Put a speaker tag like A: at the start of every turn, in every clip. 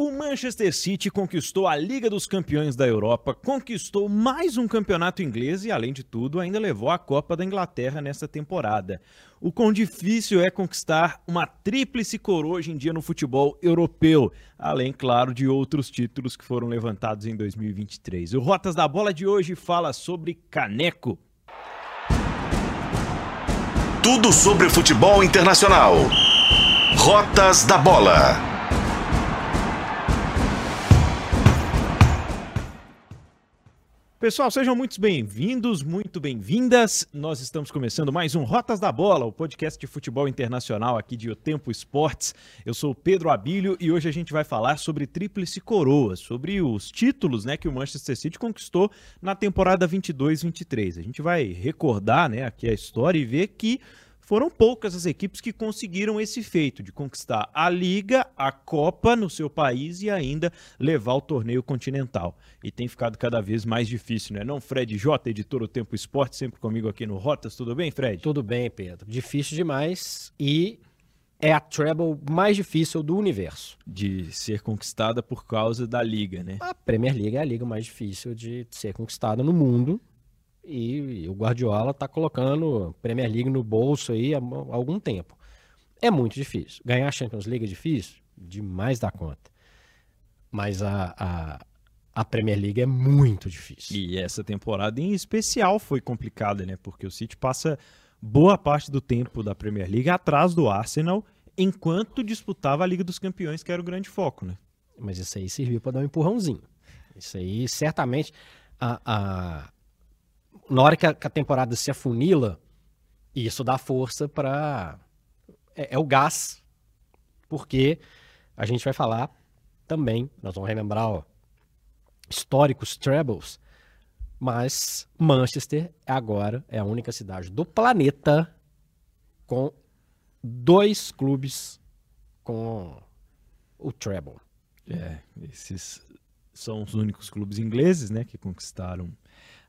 A: O Manchester City conquistou a Liga dos Campeões da Europa, conquistou mais um campeonato inglês e, além de tudo, ainda levou a Copa da Inglaterra nesta temporada. O quão difícil é conquistar uma tríplice coroa hoje em dia no futebol europeu, além, claro, de outros títulos que foram levantados em 2023. O Rotas da Bola de hoje fala sobre Caneco.
B: Tudo sobre futebol internacional. Rotas da Bola.
A: Pessoal, sejam muito bem-vindos, muito bem-vindas. Nós estamos começando mais um Rotas da Bola, o podcast de futebol internacional aqui de O Tempo Esportes. Eu sou Pedro Abílio e hoje a gente vai falar sobre Tríplice Coroa, sobre os títulos né, que o Manchester City conquistou na temporada 22-23. A gente vai recordar né, aqui a história e ver que foram poucas as equipes que conseguiram esse feito de conquistar a Liga, a Copa no seu país e ainda levar o torneio continental. E tem ficado cada vez mais difícil, não é não? Fred J, editor do Tempo Esporte, sempre comigo aqui no Rotas. Tudo bem, Fred?
C: Tudo bem, Pedro. Difícil demais e é a treble mais difícil do universo.
A: De ser conquistada por causa da Liga, né?
C: A Premier League é a liga mais difícil de ser conquistada no mundo e o Guardiola está colocando Premier League no bolso aí há algum tempo. É muito difícil. Ganhar a Champions League é difícil? Demais da conta. Mas a, a, a Premier League é muito difícil.
A: E essa temporada em especial foi complicada, né? Porque o City passa boa parte do tempo da Premier League atrás do Arsenal, enquanto disputava a Liga dos Campeões, que era o grande foco, né?
C: Mas isso aí serviu para dar um empurrãozinho. Isso aí, certamente, a, a, na hora que a, que a temporada se afunila, isso dá força para. É, é, o gás, porque a gente vai falar também, nós vamos relembrar ó, históricos trebles, mas Manchester agora é a única cidade do planeta com dois clubes com o treble.
A: É, esses são os únicos clubes ingleses, né, que conquistaram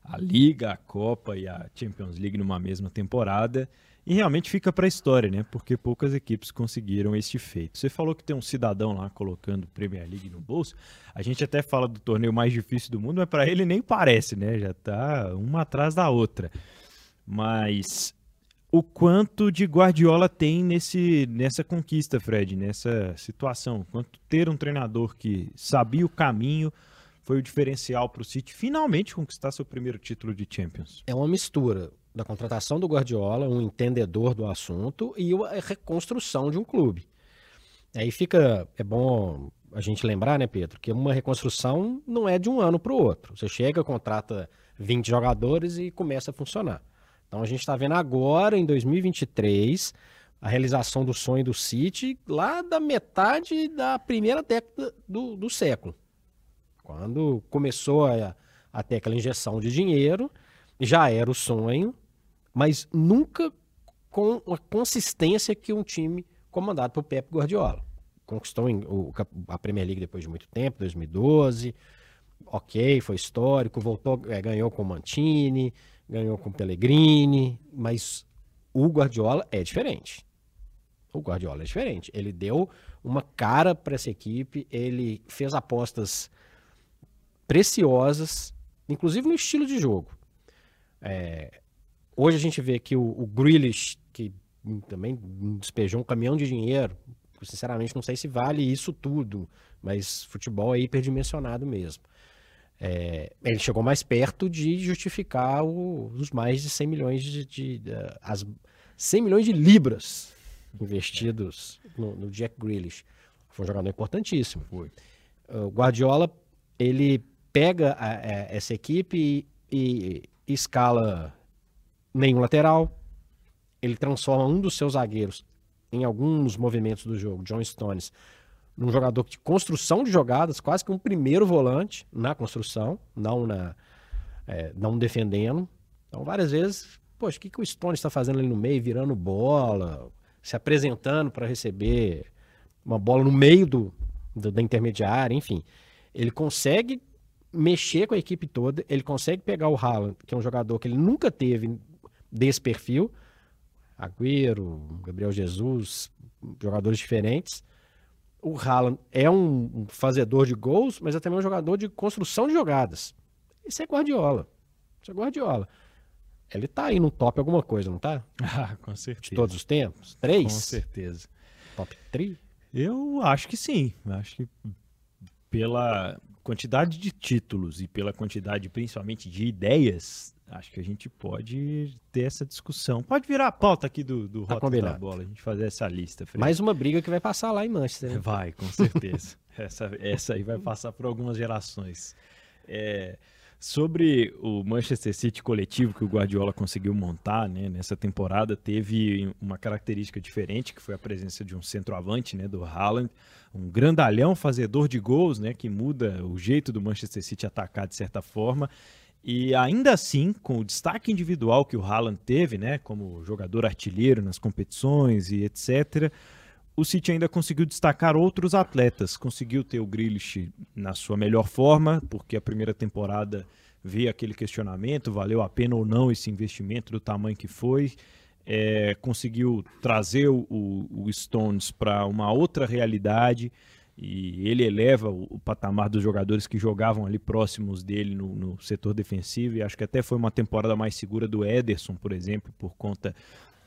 A: a Liga, a Copa e a Champions League numa mesma temporada. E realmente fica para a história, né? Porque poucas equipes conseguiram este feito. Você falou que tem um cidadão lá colocando Premier League no bolso. A gente até fala do torneio mais difícil do mundo, mas para ele nem parece, né? Já tá uma atrás da outra. Mas o quanto de Guardiola tem nesse, nessa conquista, Fred, nessa situação? Quanto ter um treinador que sabia o caminho, foi o diferencial para o City finalmente conquistar seu primeiro título de Champions?
C: É uma mistura da contratação do Guardiola, um entendedor do assunto, e a reconstrução de um clube. Aí fica, é bom a gente lembrar, né, Pedro, que uma reconstrução não é de um ano para o outro. Você chega, contrata 20 jogadores e começa a funcionar. Então a gente está vendo agora, em 2023, a realização do sonho do City lá da metade da primeira década do, do século. Quando começou a, a ter aquela injeção de dinheiro, já era o sonho, mas nunca com a consistência que um time comandado por Pep Guardiola. Conquistou a Premier League depois de muito tempo, 2012. Ok, foi histórico, voltou, é, ganhou com Mantini, ganhou com Pellegrini, mas o Guardiola é diferente. O Guardiola é diferente. Ele deu uma cara para essa equipe, ele fez apostas preciosas, inclusive no estilo de jogo. É, hoje a gente vê que o, o Grealish, que também despejou um caminhão de dinheiro, sinceramente não sei se vale isso tudo, mas futebol é hiperdimensionado mesmo. É, ele chegou mais perto de justificar o, os mais de 100 milhões de, de, de, as 100 milhões de libras investidos no, no Jack Grealish. Foi um jogador importantíssimo. Foi. O Guardiola ele pega a, a, essa equipe e, e escala nenhum lateral. Ele transforma um dos seus zagueiros em alguns movimentos do jogo, John Stones, num jogador de construção de jogadas, quase que um primeiro volante na construção, não na é, não defendendo. Então, várias vezes, poxa, o que, que o Stones está fazendo ali no meio, virando bola, se apresentando para receber uma bola no meio do, do, da intermediária, enfim. Ele consegue mexer com a equipe toda, ele consegue pegar o Haaland, que é um jogador que ele nunca teve desse perfil, Agüero, Gabriel Jesus, jogadores diferentes, o Haaland é um fazedor de gols, mas é também um jogador de construção de jogadas. Isso é Guardiola. Isso é Guardiola. Ele tá aí no top alguma coisa, não tá?
A: Ah, com certeza.
C: De todos os tempos? Três?
A: Com certeza.
C: Top 3?
A: Eu acho que sim. Acho que pela quantidade de títulos e pela quantidade principalmente de ideias, acho que a gente pode ter essa discussão. Pode virar a pauta aqui do, do
C: Tá
A: Rota da. Bola, a gente fazer essa lista. Fred.
C: Mais uma briga que vai passar lá em Manchester. né?
A: Vai, com certeza. essa, essa aí vai passar por algumas gerações. É, sobre o Manchester City coletivo que o Guardiola conseguiu montar né, nessa temporada, teve uma característica diferente, que foi a presença de um centroavante, né, do Haaland, um grandalhão fazedor de gols, né, que muda o jeito do Manchester City atacar de certa forma. E ainda assim, com o destaque individual que o Haaland teve, né, como jogador artilheiro nas competições e etc., o City ainda conseguiu destacar outros atletas. Conseguiu ter o Grealish na sua melhor forma, porque a primeira temporada veio aquele questionamento, valeu a pena ou não esse investimento do tamanho que foi. É, conseguiu trazer o, o Stones para uma outra realidade e ele eleva o, o, patamar dos jogadores que jogavam ali próximos dele no, no, setor defensivo e acho que até foi uma temporada mais segura do Ederson, por exemplo, por conta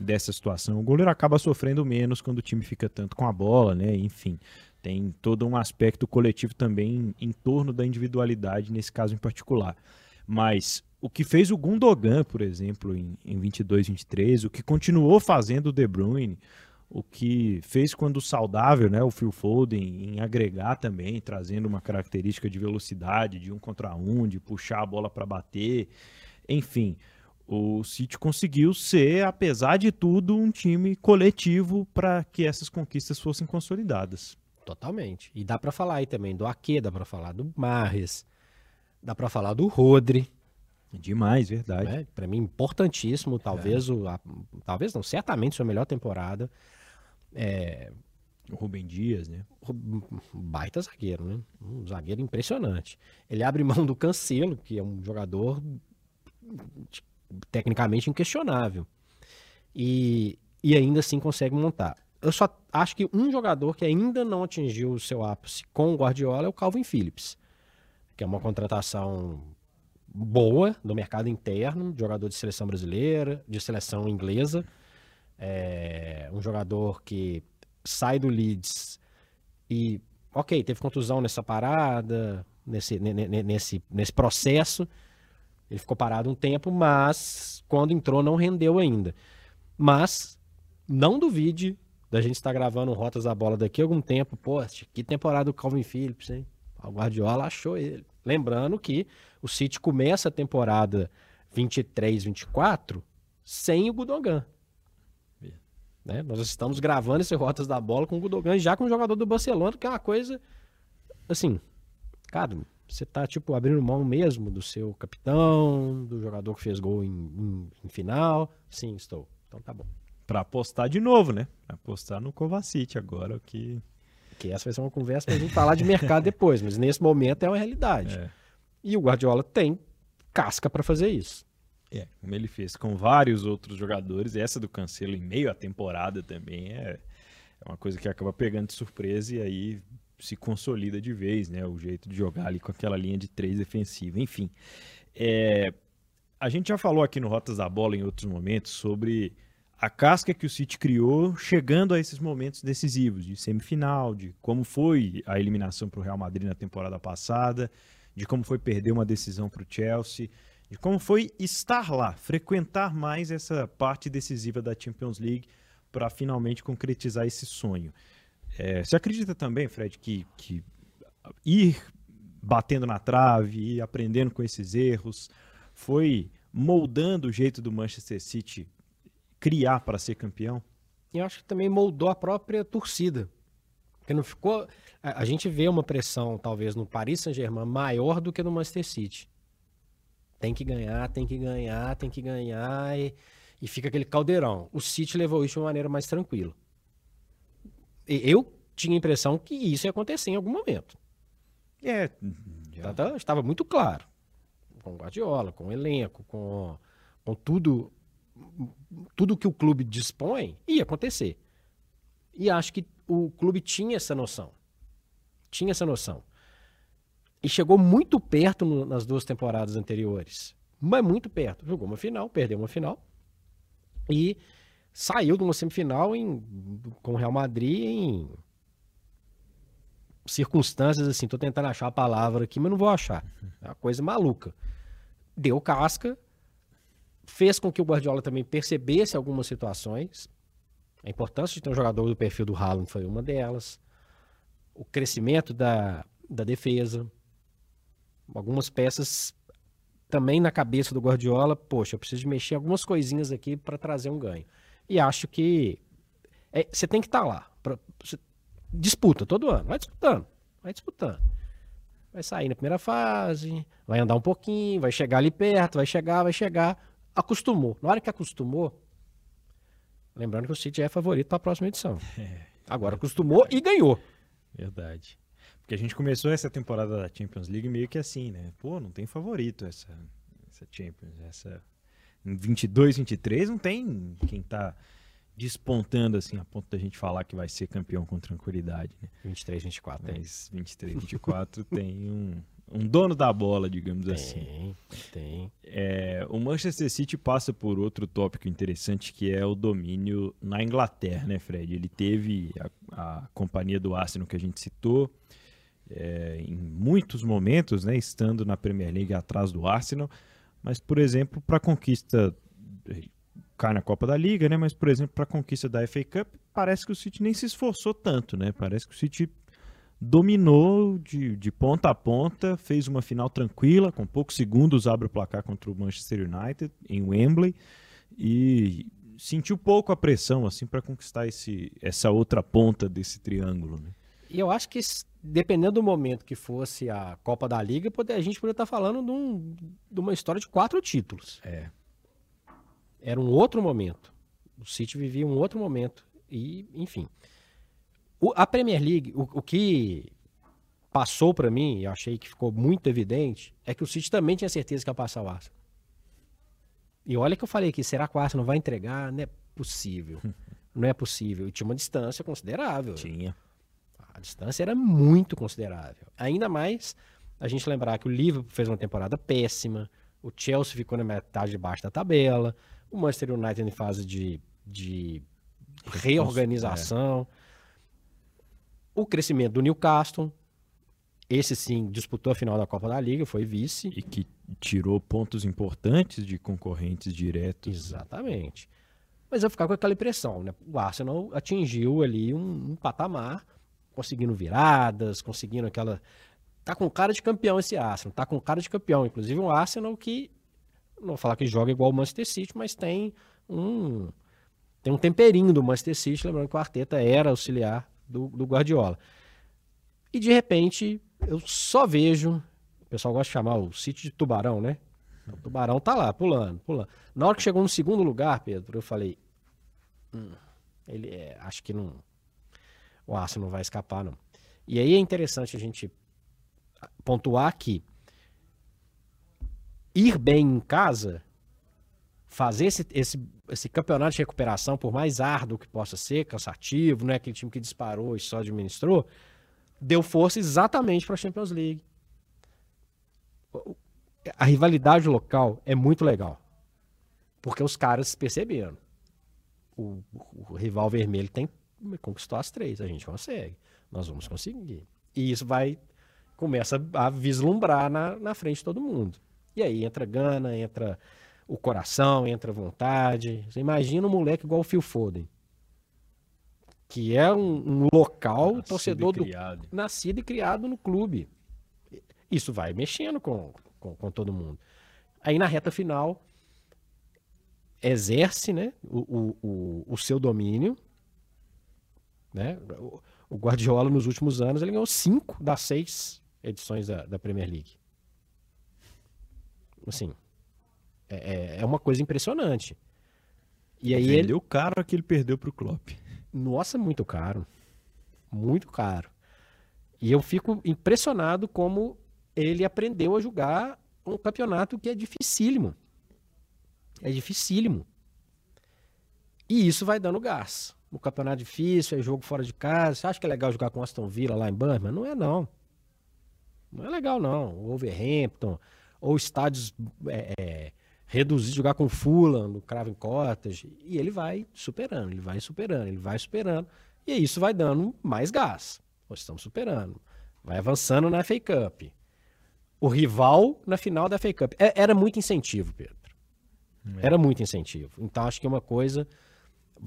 A: dessa situação. O goleiro acaba sofrendo menos quando o time fica tanto com a bola, né? Enfim, tem todo um aspecto coletivo também em torno da individualidade nesse caso em particular. Mas o que fez o Gundogan, por exemplo, em, em 22, 23, o que continuou fazendo o De Bruyne, o que fez quando saudável, né, o Phil Foden, em agregar também, trazendo uma característica de velocidade, de um contra um, de puxar a bola para bater, enfim, o City conseguiu ser, apesar de tudo, um time coletivo para que essas conquistas fossem consolidadas.
C: Totalmente. E dá para falar aí também do Ake, dá para falar do Marres, dá para falar do Rodri.
A: Demais, verdade.
C: Né? Para mim, importantíssimo. Talvez, é. o, a, talvez não, certamente sua melhor temporada. É,
A: o Rubem Dias, né?
C: Baita zagueiro, né? Um zagueiro impressionante. Ele abre mão do Cancelo, que é um jogador tecnicamente inquestionável. E, e ainda assim consegue montar. Eu só acho que um jogador que ainda não atingiu o seu ápice com o Guardiola é o Calvin Phillips, que é uma contratação boa do mercado interno, jogador de seleção brasileira, de seleção inglesa, é um jogador que sai do Leeds e, ok, teve contusão nessa parada, nesse, nesse, nesse processo, ele ficou parado um tempo, mas quando entrou não rendeu ainda. Mas não duvide da gente estar gravando Rotas da Bola daqui a algum tempo. Pô, que temporada do Calvin Phillips, hein? O Guardiola achou ele. Lembrando que o City começa a temporada 23-24 sem o Gudogan. Né? Nós estamos gravando esse Rotas da Bola com o Gudogan já com o jogador do Barcelona, que é uma coisa assim, cara, você tá, tipo, abrindo mão mesmo do seu capitão, do jogador que fez gol em, em, em final? Sim, estou. Então tá bom.
A: Pra apostar de novo, né? Apostar no Kovacic agora, o que...
C: Que essa vai ser uma conversa pra gente falar de mercado depois, mas nesse momento é uma realidade. É. E o Guardiola tem casca para fazer isso.
A: É, como ele fez com vários outros jogadores, essa do Cancelo em meio à temporada também é, é uma coisa que acaba pegando de surpresa e aí se consolida de vez, né? O jeito de jogar ali com aquela linha de três defensiva. Enfim, é, a gente já falou aqui no Rotas da Bola em outros momentos sobre a casca que o City criou chegando a esses momentos decisivos de semifinal, de como foi a eliminação para o Real Madrid na temporada passada, de como foi perder uma decisão para o Chelsea, de como foi estar lá, frequentar mais essa parte decisiva da Champions League para finalmente concretizar esse sonho. É, você acredita também, Fred, que, que ir batendo na trave, ir aprendendo com esses erros, foi moldando o jeito do Manchester City criar para ser campeão?
C: Eu acho que também moldou a própria torcida. Porque não ficou. A, gente vê uma pressão, talvez, no Paris Saint-Germain maior do que no Manchester City. Tem que ganhar, tem que ganhar, tem que ganhar. E, e fica aquele caldeirão. O City levou isso de uma maneira mais tranquila. Eu tinha a impressão que isso ia acontecer em algum momento.
A: É,
C: já... Tá, estava muito claro. Com o Guardiola, com o elenco, com, com tudo, tudo que o clube dispõe, ia acontecer. E acho que o clube tinha essa noção. tinha essa noção. E chegou muito perto no, nas duas temporadas anteriores. Mas muito perto. Jogou uma final, perdeu uma final. E saiu de uma semifinal em, com o Real Madrid em circunstâncias assim. Tô tentando achar a palavra aqui, mas não vou achar. É uma coisa maluca. Deu casca, fez com que o Guardiola também percebesse algumas situações. A importância de ter um jogador do perfil do Haaland foi uma delas. O crescimento da, da defesa. Algumas peças também na cabeça do Guardiola. Poxa, eu preciso mexer algumas coisinhas aqui para trazer um ganho. E acho que é, você tem que estar tá lá. Pra, disputa todo ano. Vai disputando. Vai disputando. Vai sair na primeira fase, vai andar um pouquinho, vai chegar ali perto, vai chegar, vai chegar. Acostumou. Na hora que acostumou, Lembrando que o City é favorito para a próxima edição. É, Agora acostumou e ganhou.
A: Verdade. Porque a gente começou essa temporada da Champions League meio que assim, né? Pô, não tem favorito essa, essa Champions. Essa... Em 22, 23 não tem quem tá despontando assim a ponto da gente falar que vai ser campeão com tranquilidade, né?
C: 23, 24.
A: Mas 23, 24 tem um, um dono da bola, digamos
C: tem,
A: assim.
C: Tem, tem.
A: É, o Manchester City passa por outro tópico interessante que é o domínio na Inglaterra, né, Fred? Ele teve a, a companhia do Arsenal que a gente citou é, em muitos momentos, né, estando na Premier League atrás do Arsenal, mas por exemplo para a conquista cai na Copa da Liga, né? Mas por exemplo para a conquista da FA Cup parece que o City nem se esforçou tanto, né? Parece que o City dominou de, de ponta a ponta, fez uma final tranquila, com poucos segundos abre o placar contra o Manchester United em Wembley e sentiu pouco a pressão assim para conquistar esse, essa outra ponta desse triângulo. Né?
C: E eu acho que dependendo do momento que fosse a Copa da Liga, a gente poderia estar falando de, um, de uma história de quatro títulos.
A: É.
C: Era um outro momento. O City vivia um outro momento e, enfim. O, a Premier League, o, o que passou para mim, eu achei que ficou muito evidente, é que o City também tinha certeza que ia passar o Arsenal. E olha que eu falei aqui, será que o Arsenal vai entregar? Não é possível. Não é possível. E tinha uma distância considerável.
A: Tinha.
C: A distância era muito considerável. Ainda mais a gente lembrar que o Liverpool fez uma temporada péssima, o Chelsea ficou na metade de baixo da tabela, o Manchester United em fase de, de reorganização. É o crescimento do Newcastle, esse sim disputou a final da Copa da Liga, foi vice.
A: E que tirou pontos importantes de concorrentes diretos.
C: Exatamente. Mas eu ficava com aquela impressão, né? O Arsenal atingiu ali um, um patamar, conseguindo viradas, conseguindo aquela. Tá com cara de campeão esse Arsenal, tá com cara de campeão. Inclusive um Arsenal que, não vou falar que joga igual o Manchester City, mas tem um, tem um temperinho do Manchester City, lembrando que o Arteta era auxiliar do, do Guardiola. E de repente, eu só vejo. O pessoal gosta de chamar o sítio de tubarão, né? O tubarão tá lá, pulando, pulando. Na hora que chegou no segundo lugar, Pedro, eu falei. Hum, ele é, acho que não. O Arsenal não vai escapar, não. E aí é interessante a gente pontuar que ir bem em casa, fazer esse, esse esse campeonato de recuperação, por mais árduo que possa ser, cansativo, não é aquele time que disparou e só administrou, deu força exatamente para a Champions League. A rivalidade local é muito legal. Porque os caras perceberam. O, o, rival vermelho tem conquistou as três, a gente consegue. Nós vamos conseguir. E isso vai começa a vislumbrar na, na frente de todo mundo. E aí entra Gana, entra o coração, entra a vontade. Você imagina um moleque igual o Phil Foden, que é um, um local nascido torcedor do nascido e criado no clube. Isso vai mexendo com, com, com todo mundo. Aí na reta final exerce né, o, o, o, o seu domínio. Né? O, o Guardiola, nos últimos anos, ele ganhou cinco das seis edições da, da Premier League. Assim, é, é, é uma coisa impressionante.
A: E aí Vendeu ele... caro que ele perdeu para o Klopp.
C: Nossa, muito caro. Muito caro. E eu fico impressionado como ele aprendeu a jogar um campeonato que é dificílimo. É dificílimo. E isso vai dando gás. No campeonato difícil, é jogo fora de casa. Você acha que é legal jogar com Aston Villa lá em Birmingham? Não é, não. Não é legal, não. O Wolverhampton, ou estádios é, é, reduzidos, jogar com Fulham, no Craven Cottage. E ele vai superando, ele vai superando, ele vai superando. E isso vai dando mais gás. Nós estamos superando. Vai avançando na FA Cup. O rival na final da FA Cup. É, era muito incentivo, Pedro. É. Era muito incentivo. Então acho que uma coisa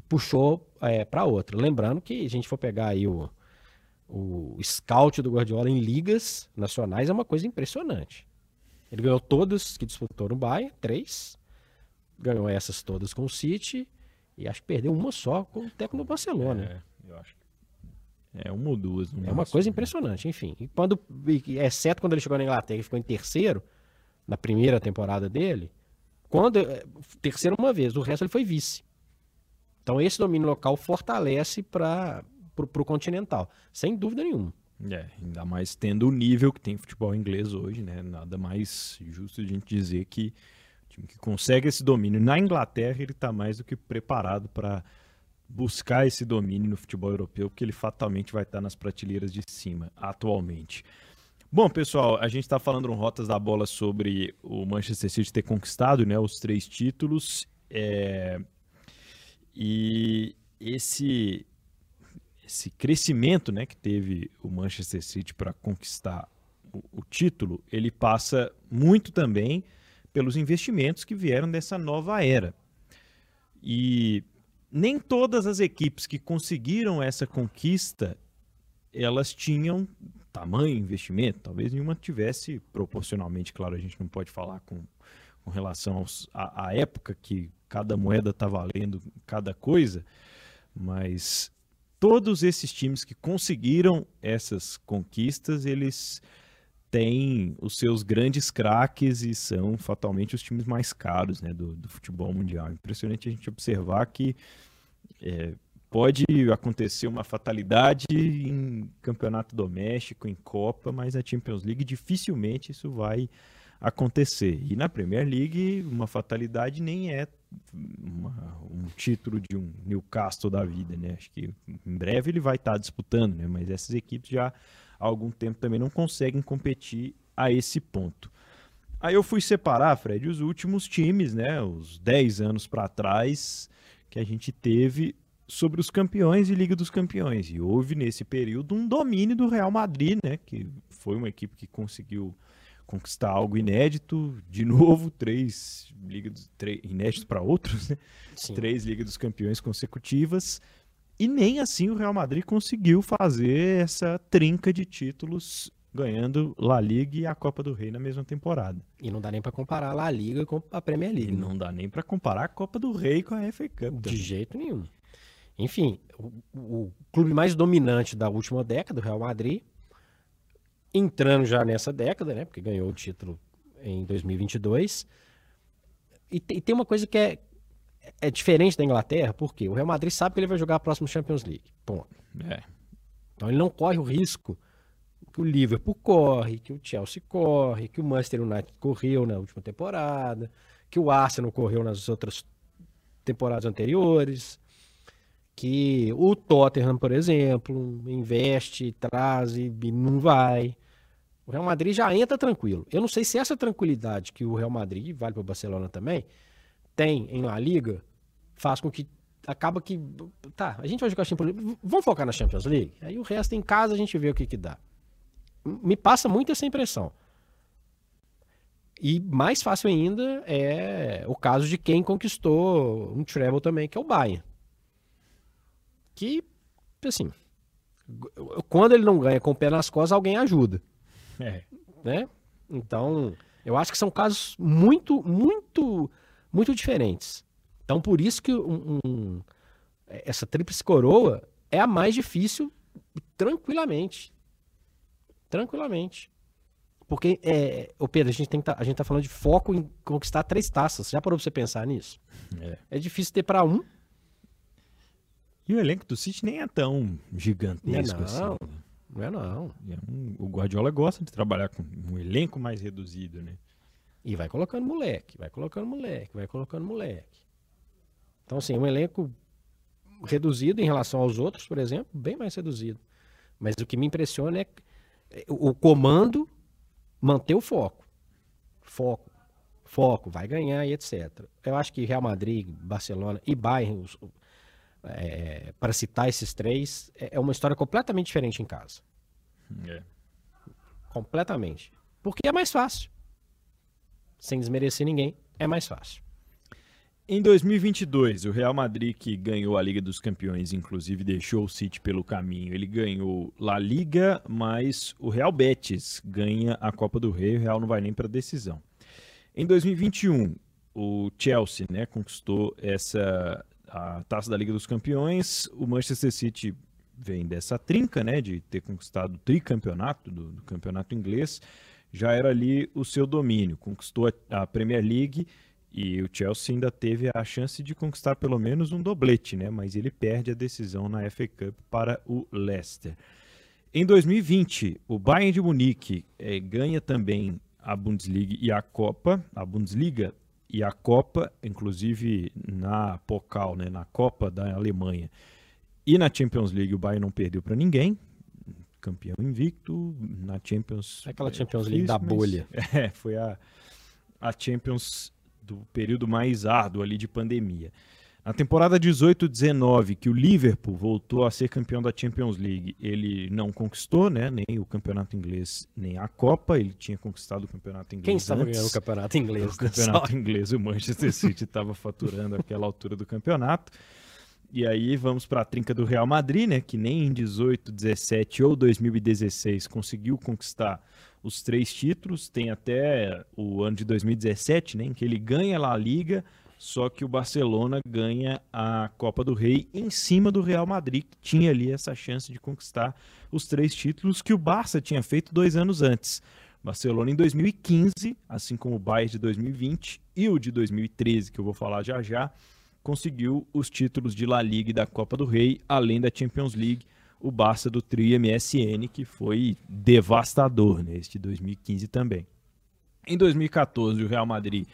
C: puxou é, para outra. Lembrando que a gente for pegar aí o, o scout do Guardiola em ligas nacionais é uma coisa impressionante. Ele ganhou todas que disputou no Bayern, três. Ganhou essas todas com o City. E acho que perdeu uma só com o técnico do Barcelona.
A: É, eu acho que é uma ou duas.
C: É uma coisa impressionante, enfim. E quando, exceto quando ele chegou na Inglaterra e ficou em terceiro, na primeira temporada dele, quando é, terceiro uma vez, o resto ele foi vice. Então esse domínio local fortalece para o continental, sem dúvida nenhuma.
A: É, ainda mais tendo o nível que tem futebol inglês hoje, né? Nada mais justo a gente dizer que o time que consegue esse domínio na Inglaterra ele está mais do que preparado para buscar esse domínio no futebol europeu, porque ele fatalmente vai estar nas prateleiras de cima atualmente. Bom, pessoal, a gente está falando no Rotas da Bola sobre o Manchester City ter conquistado né, os três títulos. É... E esse, esse crescimento né, que teve o Manchester City para conquistar o, o título, ele passa muito também pelos investimentos que vieram dessa nova era. E nem todas as equipes que conseguiram essa conquista elas tinham tamanho investimento, talvez nenhuma tivesse proporcionalmente, claro, a gente não pode falar com, com relação à época que cada moeda está valendo cada coisa, mas todos esses times que conseguiram essas conquistas, eles têm os seus grandes craques e são fatalmente os times mais caros né, do, do futebol mundial. Impressionante a gente observar que é, pode acontecer uma fatalidade em campeonato doméstico, em Copa, mas na Champions League dificilmente isso vai acontecer. E na Premier League, uma fatalidade nem é uma, um título de um Newcastle da vida, né? Acho que em breve ele vai estar disputando, né? Mas essas equipes já há algum tempo também não conseguem competir a esse ponto. Aí eu fui separar, Fred, os últimos times, né? Os 10 anos para trás que a gente teve sobre os campeões e Liga dos Campeões. E houve nesse período um domínio do Real Madrid, né? Que foi uma equipe que conseguiu conquistar algo inédito. De novo, três ligas três, inéditos para outros, né? Três Ligas dos Campeões consecutivas. E nem assim o Real Madrid conseguiu fazer essa trinca de títulos ganhando La Liga e a Copa do Rei na mesma temporada.
C: E não dá nem para comparar a La Liga com a Premier League. E
A: né? não dá nem para comparar a Copa do Rei com a FA Cup.
C: De jeito nenhum. Enfim, o, o, clube mais dominante da última década, o Real Madrid, entrando já nessa década, né? Porque ganhou o título em 2022. E, e tem uma coisa que é, é diferente da Inglaterra, porque o Real Madrid sabe que ele vai jogar a próxima Champions League. Ponto. É. Então ele não corre o risco que o Liverpool corre, que o Chelsea corre, que o Manchester United correu na última temporada, que o Arsenal correu nas outras temporadas anteriores que o Tottenham, por exemplo, investe, traz e não vai. O Real Madrid já entra tranquilo. Eu não sei se essa tranquilidade que o Real Madrid, vale para o Barcelona também, tem em La Liga, faz com que acaba que tá, a gente vai jogar Champions League, vamos focar na Champions League. Aí o resto em casa a gente vê o que que dá. Me passa muito essa impressão. E mais fácil ainda é o caso de quem conquistou um treble também, que é o Bayern que, assim, quando ele não ganha com o pé nas costas, alguém ajuda. É. Né? Então, eu acho que são casos muito, muito, muito diferentes. Então, por isso que um, um, essa tríplice coroa é a mais difícil tranquilamente. Tranquilamente. Porque, é, o Pedro, a gente, tem tá, a gente tá falando de foco em conquistar três taças. Já parou pra você pensar nisso? É, é difícil ter para um
A: e o elenco do City nem é tão gigantesco
C: não,
A: assim.
C: Não é não.
A: É um, o Guardiola gosta de trabalhar com um elenco mais reduzido, né?
C: E vai colocando moleque, vai colocando moleque, vai colocando moleque. Então, assim, um elenco reduzido em relação aos outros, por exemplo, bem mais reduzido. Mas o que me impressiona é o comando manter o foco. Foco, foco, vai ganhar e etc. Eu acho que Real Madrid, Barcelona e Bayern, os, é, para citar esses três, é, é uma história completamente diferente em casa. É. Completamente. Porque é mais fácil. Sem desmerecer ninguém, é mais fácil.
A: Em 2022, o Real Madrid, que ganhou a Liga dos Campeões, inclusive deixou o City pelo caminho, ele ganhou La Liga, mas o Real Betis ganha a Copa do Rei, o Real não vai nem para decisão. Em 2021, o Chelsea né, conquistou essa a Taça da Liga dos Campeões, o Manchester City vem dessa trinca, né, de ter conquistado o tricampeonato do, do campeonato inglês, já era ali o seu domínio, conquistou a, a Premier League e o Chelsea ainda teve a chance de conquistar pelo menos um doblete, né? mas ele perde a decisão na FA Cup para o Leicester. Em 2020, o Bayern de Munique é, ganha também a Bundesliga e a Copa, a Bundesliga e a Copa, inclusive na Pokal, né, na Copa da Alemanha. E na Champions League o Bayern não perdeu para ninguém, campeão invicto, na Champions...
C: É aquela Champions League da bolha.
A: É, foi a, a Champions do período mais árduo ali de pandemia. Na temporada 18-19, que o Liverpool voltou a ser campeão da Champions League, ele não conquistou, né, nem o campeonato inglês, nem a Copa. Ele tinha conquistado o campeonato inglês.
C: Quem estava ganhando o campeonato inglês?
A: O campeonato Só. inglês, o Manchester City estava faturando aquela altura do campeonato. E aí vamos para a trinca do Real Madrid, né, que nem em 18, 17 ou 2016 conseguiu conquistar os três títulos. Tem até o ano de 2017, né, em que ele ganha lá a Liga, só que o Barcelona ganha a Copa do Rei em cima do Real Madrid, que tinha ali essa chance de conquistar os três títulos que o Barça tinha feito dois anos antes. Barcelona em 2015, assim como o Bayern de 2020 e o de 2013, que eu vou falar já já, conseguiu os títulos de La Liga e da Copa do Rei, além da Champions League o Barça do Trio MSN, que foi devastador neste né, 2015 também. Em 2014, o Real Madrid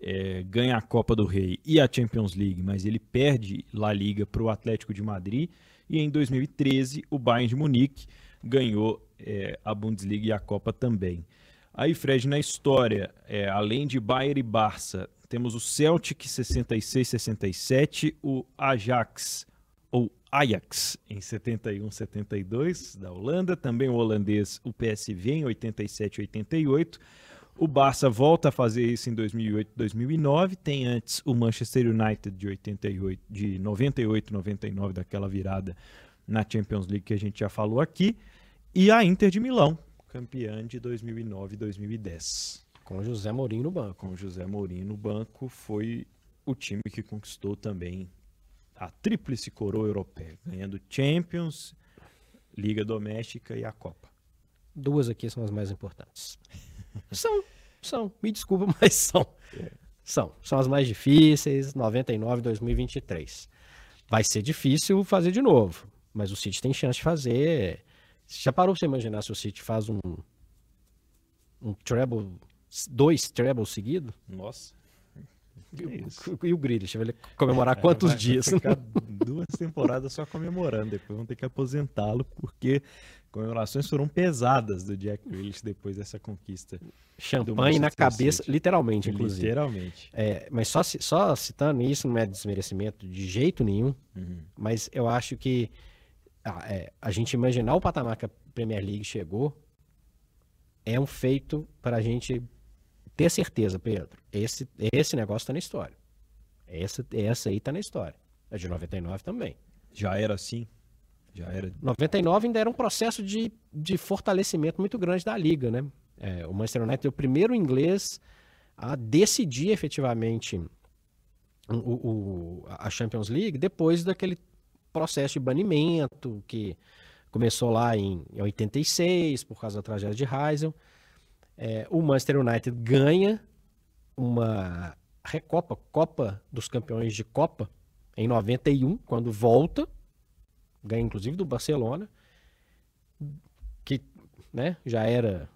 A: é, ganha a Copa do Rei e a Champions League, mas ele perde La Liga para o Atlético de Madrid. E em 2013, o Bayern de Munique ganhou é, a Bundesliga e a Copa também. Aí, Fred, na história, é, além de Bayern e Barça, temos o Celtic 66-67, o Ajax ou Ajax em 71, 72 da Holanda, também o holandês o PSV em 87, 88. O Barça volta a fazer isso em 2008, 2009. Tem antes o Manchester United de 88, de 98, 99 daquela virada na Champions League que a gente já falou aqui, e a Inter de Milão, campeã de 2009 e 2010.
C: Com José Mourinho no banco.
A: Com José Mourinho no banco, foi o time que conquistou também a tríplice coroa europeia, ganhando Champions, Liga Doméstica e a Copa.
C: Duas aqui são as mais importantes. São, são. Me desculpa, mas são. São. São as mais difíceis, 99 2023. Vai ser difícil fazer de novo, mas o City tem chance de fazer. Já parou pra você imaginar se o City faz um um treble, dois trebles seguidos?
A: Nossa.
C: E o Grealish, vai comemorar é, quantos vai dias?
A: Ficar duas temporadas só comemorando, depois vão ter que aposentá-lo, porque comemorações foram pesadas do Jack Grealish depois dessa conquista.
C: Champanhe na cabeça, City. literalmente, inclusive.
A: Literalmente.
C: É, mas só, só citando isso, não é desmerecimento de jeito nenhum, uhum. mas eu acho que a, é, a gente imaginar o patamar que a Premier League chegou é um feito para a gente ter certeza, Pedro, esse, esse negócio está na história. Essa, essa aí está na história. A de 99 também.
A: Já era assim?
C: Já era. 99 ainda era um processo de, de fortalecimento muito grande da liga, né? É, o Manchester United é o primeiro inglês a decidir efetivamente o, o, a Champions League depois daquele processo de banimento que começou lá em, em 86 por causa da tragédia de Heysel. É, o Manchester United ganha uma Recopa, Copa dos Campeões de Copa, em 91, quando volta, ganha inclusive do Barcelona, que né, já era,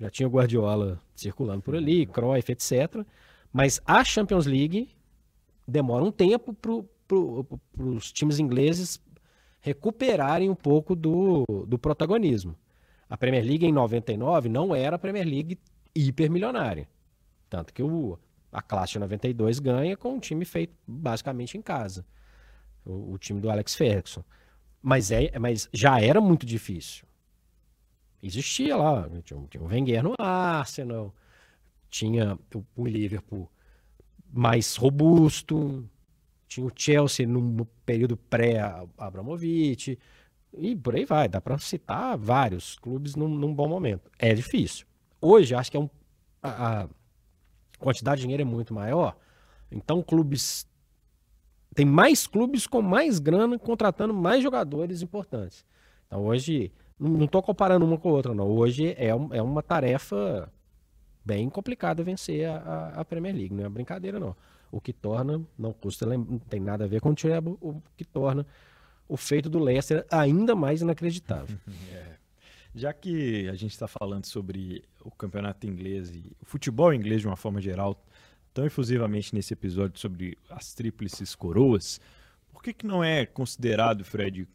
C: já tinha Guardiola circulando por ali, Cruyff, etc. Mas a Champions League demora um tempo para os times ingleses recuperarem um pouco do, do protagonismo. A Premier League em 99 não era a Premier League hipermilionária. Tanto que o, a classe de 92 ganha com um time feito basicamente em casa. O, o time do Alex Ferguson. Mas, é, mas já era muito difícil. Existia lá, tinha, tinha o Wenger no Arsenal, tinha o, o Liverpool mais robusto, tinha o Chelsea no período pré-Abramovich, e por aí vai. Dá para citar vários clubes num, num, bom momento. É difícil. Hoje, acho que é um, a, a quantidade de dinheiro é muito maior, então clubes. Tem mais clubes com mais grana contratando mais jogadores importantes. Então hoje, não estou comparando uma com a outra, não. Hoje é, é uma tarefa bem complicada vencer a, a, Premier League, não é brincadeira, não. O que torna, não custa, não tem nada a ver com o Treble, o que torna o feito do Leicester ainda mais inacreditável.
A: é. Já que a gente está falando sobre o campeonato inglês e o futebol inglês de uma forma geral, tão efusivamente nesse episódio sobre as tríplices coroas, por que, que não é considerado, Fred,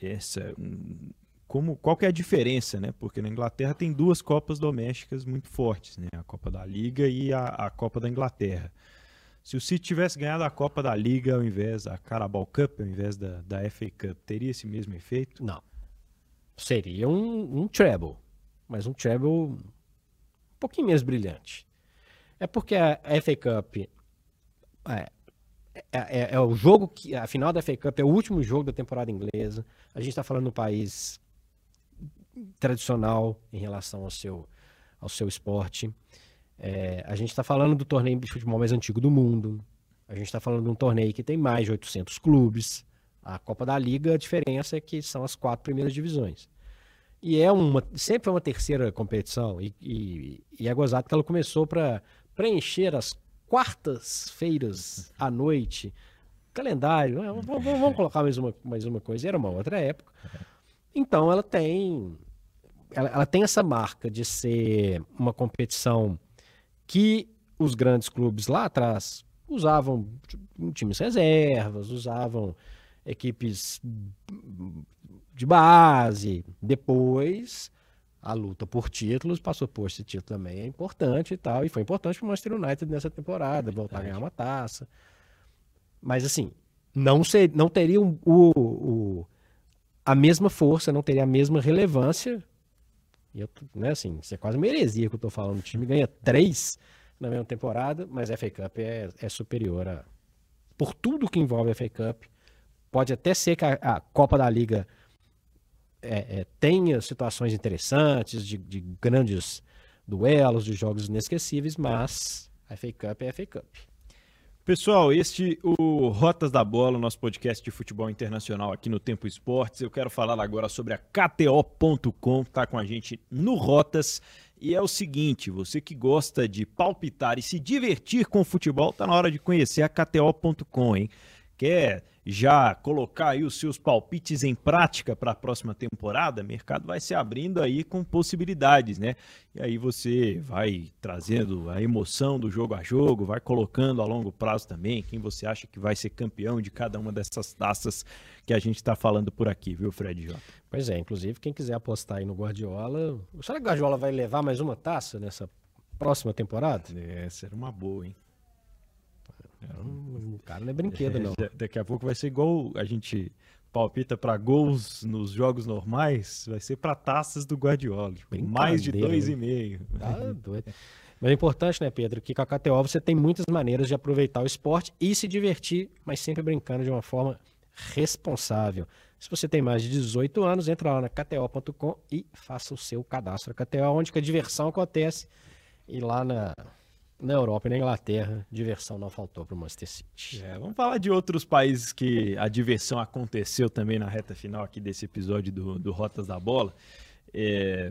A: essa um, como qual que é a diferença, né? Porque na Inglaterra tem duas copas domésticas muito fortes, né? A Copa da Liga e a, a Copa da Inglaterra. Se o City tivesse ganhado a Copa da Liga ao invés da Carabao Cup, ao invés da, da FA Cup, teria esse mesmo efeito?
C: Não. Seria um, um treble, mas um treble um pouquinho menos brilhante. É porque a FA Cup é, é, é, é, o jogo que. A final da FA Cup é o último jogo da temporada inglesa. A gente está falando no país tradicional em relação ao seu, ao seu esporte. É, a gente está falando do torneio de futebol mais antigo do mundo. A gente está falando de um torneio que tem mais de 800 clubes. A Copa da Liga, a diferença é que são as quatro primeiras divisões. E é uma, sempre foi uma terceira competição. E, e, e é gozado que ela começou para preencher as quartas-feiras à noite. Calendário, né? vamos, colocar mais uma, mais uma coisa. Era uma outra época. Então ela tem ela, ela tem essa marca de ser uma competição que os grandes clubes lá atrás usavam times reservas, usavam equipes de base. Depois, a luta por títulos passou por esse título também é importante e tal. E foi importante para o Manchester United nessa temporada, voltar a ganhar uma taça. Mas assim, não, ser, não teria o, o, a mesma força, não teria a mesma relevância e eu, né, assim, isso é quase uma heresia que eu tô falando. O time ganha três na mesma temporada, mas a FA Cup é, é superior a. Por tudo que envolve a FA Cup. Pode até ser que a, a Copa da Liga é, é, tenha situações interessantes, de, de grandes duelos, de jogos inesquecíveis, mas a FA Cup é a FA Cup.
A: Pessoal, este o Rotas da Bola, nosso podcast de futebol internacional aqui no Tempo Esportes. Eu quero falar agora sobre a KTO.com, tá com a gente no Rotas. E é o seguinte, você que gosta de palpitar e se divertir com o futebol, tá na hora de conhecer a KTO.com, hein? Quer já colocar aí os seus palpites em prática para a próxima temporada, o mercado vai se abrindo aí com possibilidades, né? E aí você vai trazendo a emoção do jogo a jogo, vai colocando a longo prazo também quem você acha que vai ser campeão de cada uma dessas taças que a gente está falando por aqui, viu, Fred J?
C: Pois é, inclusive quem quiser apostar aí no Guardiola, será que o Guardiola vai levar mais uma taça nessa próxima temporada?
A: É, será uma boa, hein?
C: O cara não é brinquedo, não.
A: Daqui a pouco vai ser igual a gente palpita para gols nos jogos normais, vai ser para taças do Guardiola. Tipo, mais de dois né? e meio.
C: Tá doido. Mas é importante, né, Pedro, que com a KTO você tem muitas maneiras de aproveitar o esporte e se divertir, mas sempre brincando de uma forma responsável. Se você tem mais de 18 anos, entra lá na KTO.com e faça o seu cadastro. A KTO é onde a diversão acontece. E lá na, na Europa e na Inglaterra, diversão não faltou para o Manchester City.
A: É, vamos falar de outros países que a diversão aconteceu também na reta final aqui desse episódio do, do Rotas da Bola. É,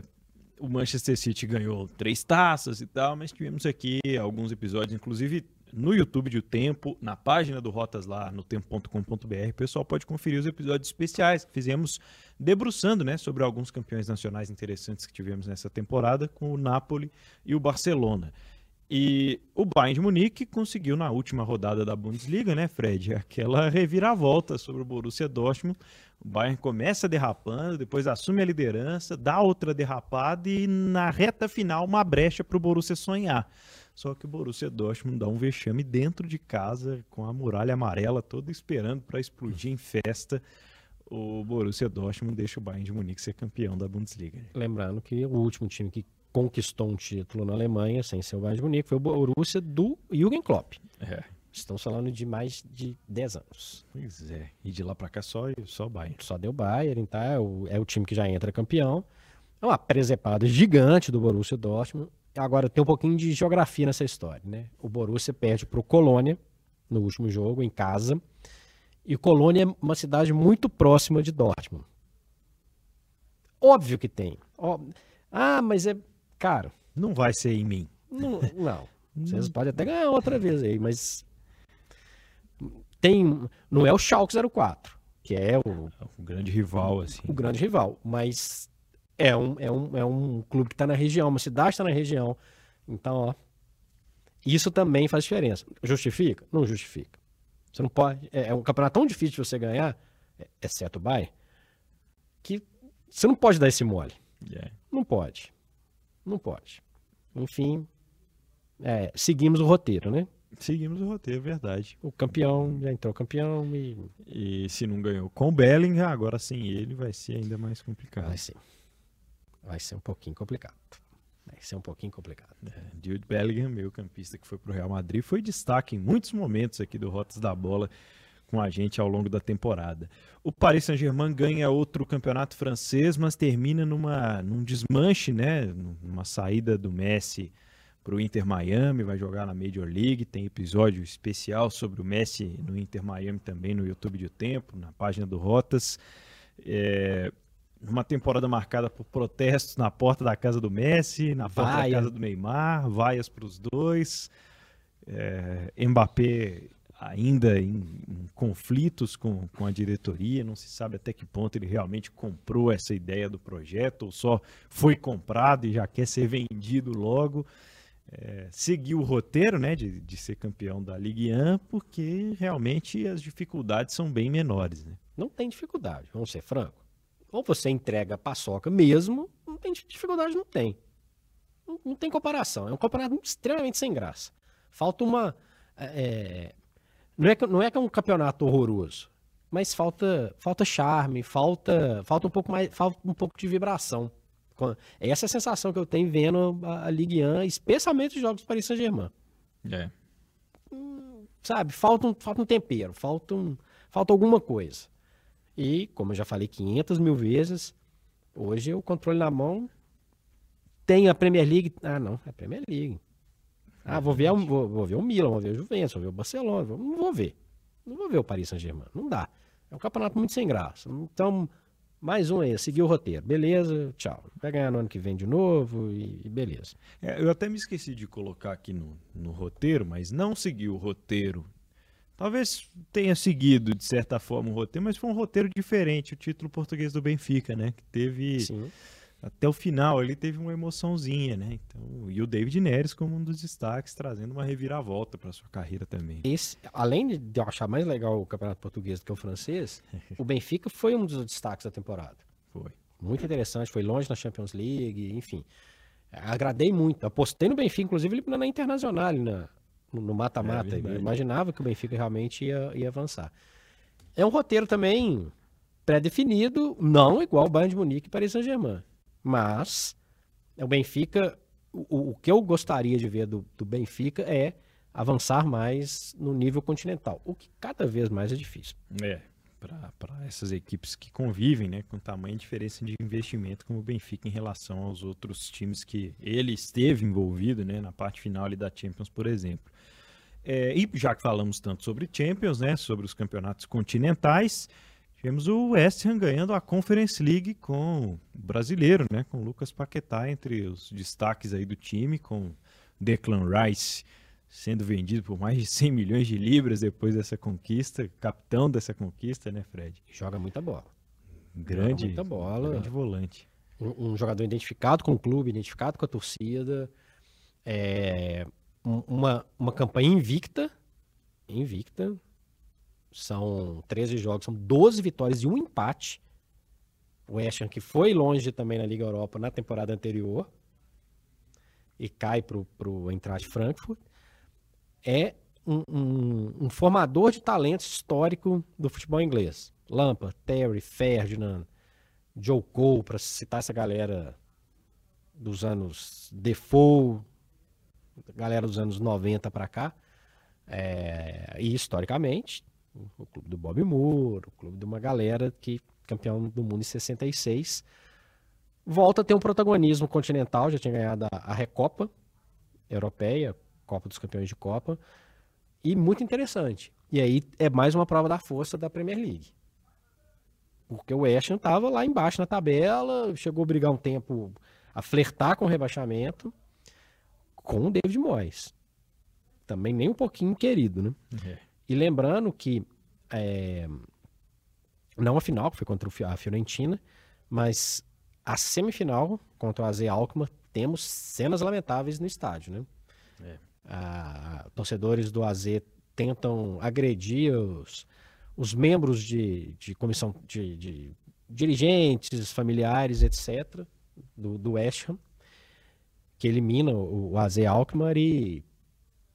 A: o Manchester City ganhou três taças e tal, mas tivemos aqui alguns episódios, inclusive no YouTube de O Tempo, na página do Rotas lá no tempo.com.br, o pessoal pode conferir os episódios especiais que fizemos debruçando né, sobre alguns campeões nacionais interessantes que tivemos nessa temporada com o Napoli e o Barcelona. E o Bayern de Munique conseguiu na última rodada da Bundesliga, né, Fred? Aquela reviravolta sobre o Borussia Dortmund. O Bayern começa derrapando, depois assume a liderança, dá outra derrapada e na reta final uma brecha para o Borussia sonhar. Só que o Borussia Dortmund dá um vexame dentro de casa, com a muralha amarela toda esperando para explodir em festa. O Borussia Dortmund deixa o Bayern de Munique ser campeão da Bundesliga.
C: Lembrando que o último time que conquistou um título na Alemanha, sem ser o Bayern de Munique, foi o Borussia do Jürgen Klopp.
A: É.
C: Estamos falando de mais de 10 anos.
A: Pois é. E de lá para cá só, só o Bayern.
C: Só deu Bayern, então é o, é o time que já entra campeão. É uma presepada gigante do Borussia Dortmund. Agora tem um pouquinho de geografia nessa história, né? O Borussia perde para o Colônia no último jogo, em casa. E Colônia é uma cidade muito próxima de Dortmund. Óbvio que tem. Ah, mas é Cara,
A: não vai ser em mim.
C: Não, não. Vocês podem até ganhar outra vez aí, mas tem, não é o Schalke 04, que é o,
A: o grande rival assim.
C: O grande rival, mas é um, é um, é um clube que está na região, uma cidade está na região. Então, ó, isso também faz diferença. Justifica? Não justifica. Você não pode. É, é um campeonato tão difícil de você ganhar, exceto o Bayern, que você não pode dar esse mole.
A: Yeah.
C: Não pode. Não pode. Enfim, é, seguimos o roteiro, né?
A: Seguimos o roteiro, verdade.
C: O campeão já entrou campeão e.
A: E se não ganhou com o Bellingham, agora sem ele vai ser ainda mais complicado.
C: Vai ser. Vai ser um pouquinho complicado. Vai ser um pouquinho complicado.
A: É, Jude Bellingham, meio campista que foi para o Real Madrid, foi destaque em muitos momentos aqui do Rotas da Bola com a gente ao longo da temporada. O Paris Saint-Germain ganha outro campeonato francês, mas termina numa, num desmanche, né? Numa saída do Messi para o Inter Miami, vai jogar na Major League. Tem episódio especial sobre o Messi no Inter Miami também no YouTube de Tempo, na página do Rotas. É, uma temporada marcada por protestos na porta da casa do Messi, na porta Vaia. da casa do Neymar, vaias para os dois. É, Mbappé ainda em, em, conflitos com, com a diretoria, não se sabe até que ponto ele realmente comprou essa ideia do projeto ou só foi comprado e já quer ser vendido logo. É, seguiu o roteiro né, de, de ser campeão da Ligue 1 porque realmente as dificuldades são bem menores. Né?
C: Não tem dificuldade, vamos ser franco. Ou você entrega a paçoca mesmo, não tem dificuldade, não tem. Não, não tem comparação. É um campeonato extremamente sem graça. Falta uma. É, não é, que, não é que é um campeonato horroroso, mas falta, falta charme, falta, falta um pouco mais, falta um pouco de vibração. Essa é a sensação que eu tenho vendo a, a Ligue 1, especialmente os jogos do Paris Saint-Germain.
A: É.
C: Hum, sabe, falta um, falta um tempero, falta, um, falta alguma coisa. E, como eu já falei 500 mil vezes, hoje o controle na mão tem a Premier League. Ah, não, é a Premier League. Ah, vou ver, vou, vou, ver o Milan, vou ver o Juventus, vou ver o Barcelona. Não vou ver. Não vou ver o Paris Saint-Germain. Não dá. É um campeonato muito sem graça. Então, mais um aí, seguir o roteiro. Beleza, tchau. Vai ganhar no ano que vem de novo e, e beleza.
A: É, eu até me esqueci de colocar aqui no, no roteiro, mas não seguir o roteiro. Talvez tenha seguido, de certa forma, o roteiro, mas foi um roteiro diferente. O título português do Benfica, né? Que teve. Sim até o final ele teve uma emoçãozinha, né? Então, e o David Neres como um dos destaques, trazendo uma reviravolta para sua carreira também.
C: Esse, além de eu achar mais legal o Campeonato Português do que o francês, o Benfica foi um dos destaques da temporada.
A: Foi.
C: Muito interessante, foi longe na Champions League, enfim. Agradei muito. Apostei no Benfica, inclusive ele na Internacional, na, no mata-mata. É imaginava que o Benfica realmente ia, ia avançar. É um roteiro também pré-definido, não igual o Bayern de Munique e Paris Saint-Germain. Mas o Benfica, o, o que eu gostaria de ver do, do Benfica é avançar mais no nível continental, o que cada vez mais é difícil.
A: É, para essas equipes que convivem né, com tamanha diferença de investimento como o Benfica em relação aos outros times que ele esteve envolvido né, na parte final da Champions, por exemplo. É, e já que falamos tanto sobre Champions, né, sobre os campeonatos continentais, Tivemos o West Ham ganhando a Conference League com o brasileiro, né? Com o Lucas Paquetá entre os destaques aí do time, com Declan Rice sendo vendido por mais de 100 milhões de libras depois dessa conquista, capitão dessa conquista, né, Fred?
C: Joga muita bola.
A: Grande,
C: Joga muita bola.
A: Grande volante.
C: Um, um, jogador identificado com o clube, identificado com a torcida. É, um- uma, uma campanha invicta. Invicta. São 13 jogos, são 12 vitórias e um empate. O West Ham que foi longe também na Liga Europa na temporada anterior e cai para o Eintracht Frankfurt. É um, um- um formador de talentos histórico do futebol inglês. Lampard, Terry, Ferdinand, Joe Cole, para citar essa galera dos anos Defoe, galera dos anos 90 para cá. É, e historicamente, o clube do Bob Moore, o clube de uma galera que campeão do mundo em 66, volta a ter um protagonismo continental, já tinha ganhado a, Recopa Europeia, Copa dos Campeões de Copa, e muito interessante. E aí é mais uma prova da força da Premier League. Porque o West estava lá embaixo na tabela, chegou a brigar um tempo a flertar com o rebaixamento com o David Moyes. Também nem um pouquinho querido, né?
A: É.
C: E lembrando que é, não a final, que foi contra a Fiorentina, mas a semifinal contra o AZ Alkmaar, temos cenas lamentáveis no estádio, né?
A: É.
C: Ah, torcedores do AZ tentam agredir os, os membros de, de comissão de, de dirigentes, familiares, etc., do, do West Ham, que elimina o, o AZ Alkmaar e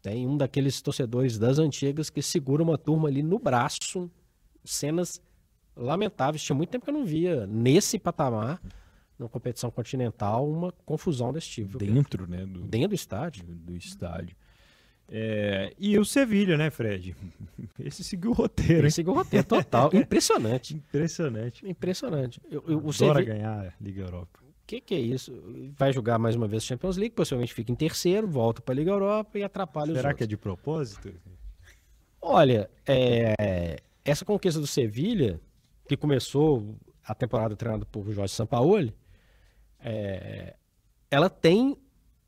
C: tem um daqueles torcedores das antigas que segura uma turma ali no braço, cenas lamentáveis. Tinha muito tempo que eu não via nesse patamar, numa competição continental, uma confusão desse tipo.
A: Dentro, né, do,
C: Dentro do estádio.
A: do, estádio. É, e o Sevilha, né, Fred? Esse seguiu o roteiro, hein?
C: seguiu o roteiro total. Impressionante.
A: Impressionante.
C: Impressionante. Eu, eu, o
A: Adora ganhar a Liga Europa.
C: O que, que é isso? Vai jogar mais uma vez Champions League, possivelmente fica em terceiro, volta para a Liga Europa e atrapalha os
A: Será que é de propósito?
C: Olha, é, essa conquista do Sevilha, que começou a temporada treinada por Jorge Sampaoli, é, ela tem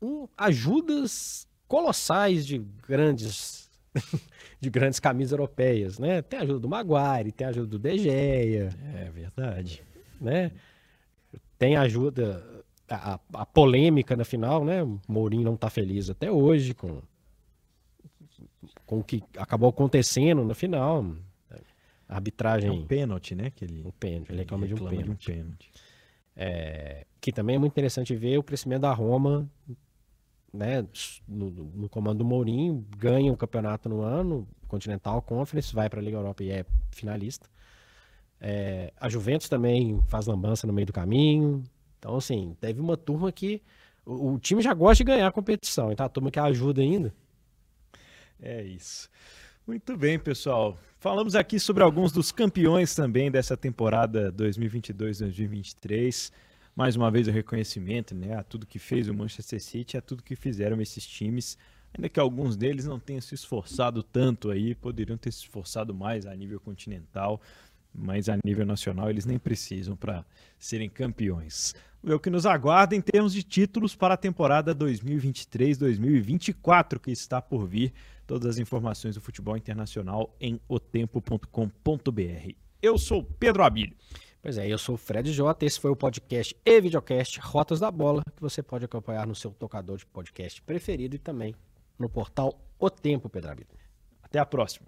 C: um- ajudas colossais de grandes de grandes camisas europeias, né? Tem a ajuda do Maguire, tem a ajuda do De Gea,
A: É verdade.
C: né? Tem ajuda a, a- polêmica na final, né? O Mourinho não tá feliz até hoje com com o que acabou acontecendo na final. A
A: É
C: arbitragem
A: um pênalti, né? Que ele,
C: um pênalti, ele reclama, de um
A: reclama
C: pênalti.
A: pênalti.
C: É, que também é muito interessante ver o crescimento da Roma, né, no, no- no comando do Mourinho, ganha o campeonato no ano, Continental Conference, vai para a Liga Europa e é finalista. É, a Juventus também faz lambança no meio do caminho. Então, assim, teve uma turma que o, o time já gosta de ganhar a competição, então a turma que ajuda ainda.
A: É isso. Muito bem, pessoal. Falamos aqui sobre alguns dos campeões também dessa temporada 2022-2023. Mais uma vez o reconhecimento né, a tudo que fez o Manchester City, a tudo que fizeram esses times. Ainda que alguns deles não tenham se esforçado tanto aí, poderiam ter se esforçado mais a nível continental, mas a nível nacional eles nem precisam para serem campeões. É o que nos aguarda em termos de títulos para a temporada 2023-2024 que está por vir. Todas as informações do futebol internacional em otempo.com.br. Eu sou Pedro Abílio.
C: Pois é, eu sou o Fred Jota, esse foi o podcast e videocast Rotas da Bola, que você pode acompanhar no seu tocador de podcast preferido e também no portal O Tempo, Pedro Abílio.
A: Até a próxima.